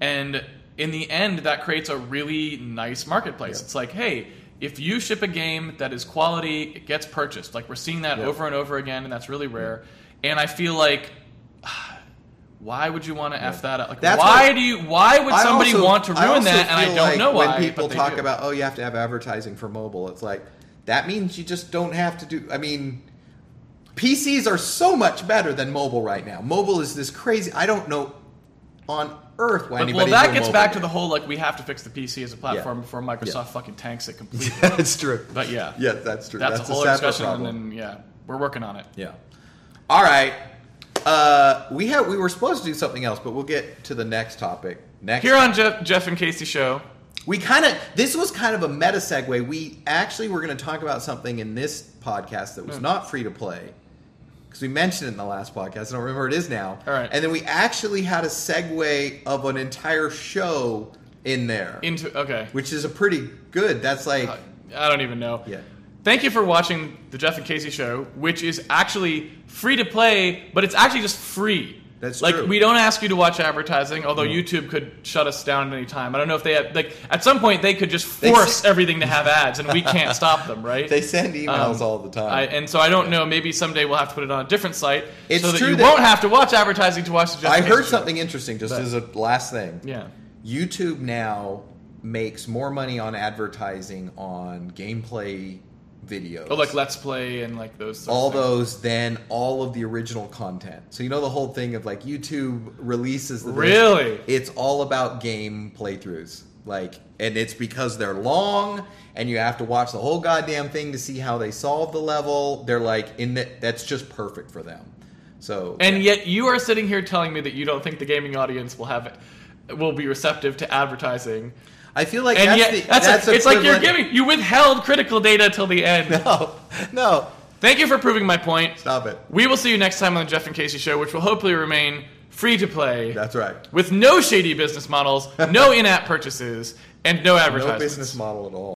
and in the end, that creates a really nice marketplace. Yeah. It's like, hey, if you ship a game that is quality, it gets purchased. Like, we're seeing that Yeah. over and over again, and that's really rare. And I feel like. Why would you want to f that up? Like, That's why what- do you? Why would somebody also- want to ruin that? And I don't like know why. When people talk do. about, oh, you have to have advertising for mobile, it's like that means you just don't have to do. I mean, PCs are so much better than mobile right now. Mobile is this crazy. I don't know on earth why But, anybody. well, that gets back to the whole like we have to fix the PC as a platform Yeah. before Microsoft Yeah. fucking tanks it completely. that's true. but yeah, Yeah, that's true. that's, That's, a whole separate discussion, problem. and then yeah, we're working on it. Yeah. All right. Uh, we have we were supposed to do something else, but we'll get to the next topic next. Here on Jeff, Jeff and Casey show, We kind of this was kind of a meta segue. We actually were going to talk about something in this podcast that was Hmm. not free to play because we mentioned it in the last podcast. I don't remember what it is now. All right. and then we actually had a segue of an entire show in there, into okay, which is a pretty good. That's like I don't even know. yeah, thank you for watching the Jeff and Casey show, which is actually free to play, but it's actually just free. That's like true. we don't ask you to watch advertising, although YouTube could shut us down at any time. I don't know if they have, like at some point they could just force say- everything to have ads, and we can't stop them, right? They send emails Um, all the time. I, and so I don't know. Maybe someday we'll have to put it on a different site It's so that true you that- won't have to watch advertising to watch the. Jeff I heard show. something interesting just But- as a last thing. Yeah. YouTube now makes more money on advertising on gameplay videos. Oh, like Let's Play and like those. sorts all things. those then all of the original content. So you know the whole thing of like YouTube releases the Really? It's all about game playthroughs. Like and it's because they're long and you have to watch the whole goddamn thing to see how they solve the level. They're like in that that's just perfect for them. So And yeah. yet you are sitting here telling me that you don't think the gaming audience will have it will be receptive to advertising. I feel like And that's yet the, that's, that's it's like you're giving you withheld critical data till the end. No, no, Thank you for proving my point. stop it. We will see you next time on the Jeff and Casey show, which will hopefully remain free to play That's right. with no shady business models, no in-app purchases, and no advertising. No business model at all.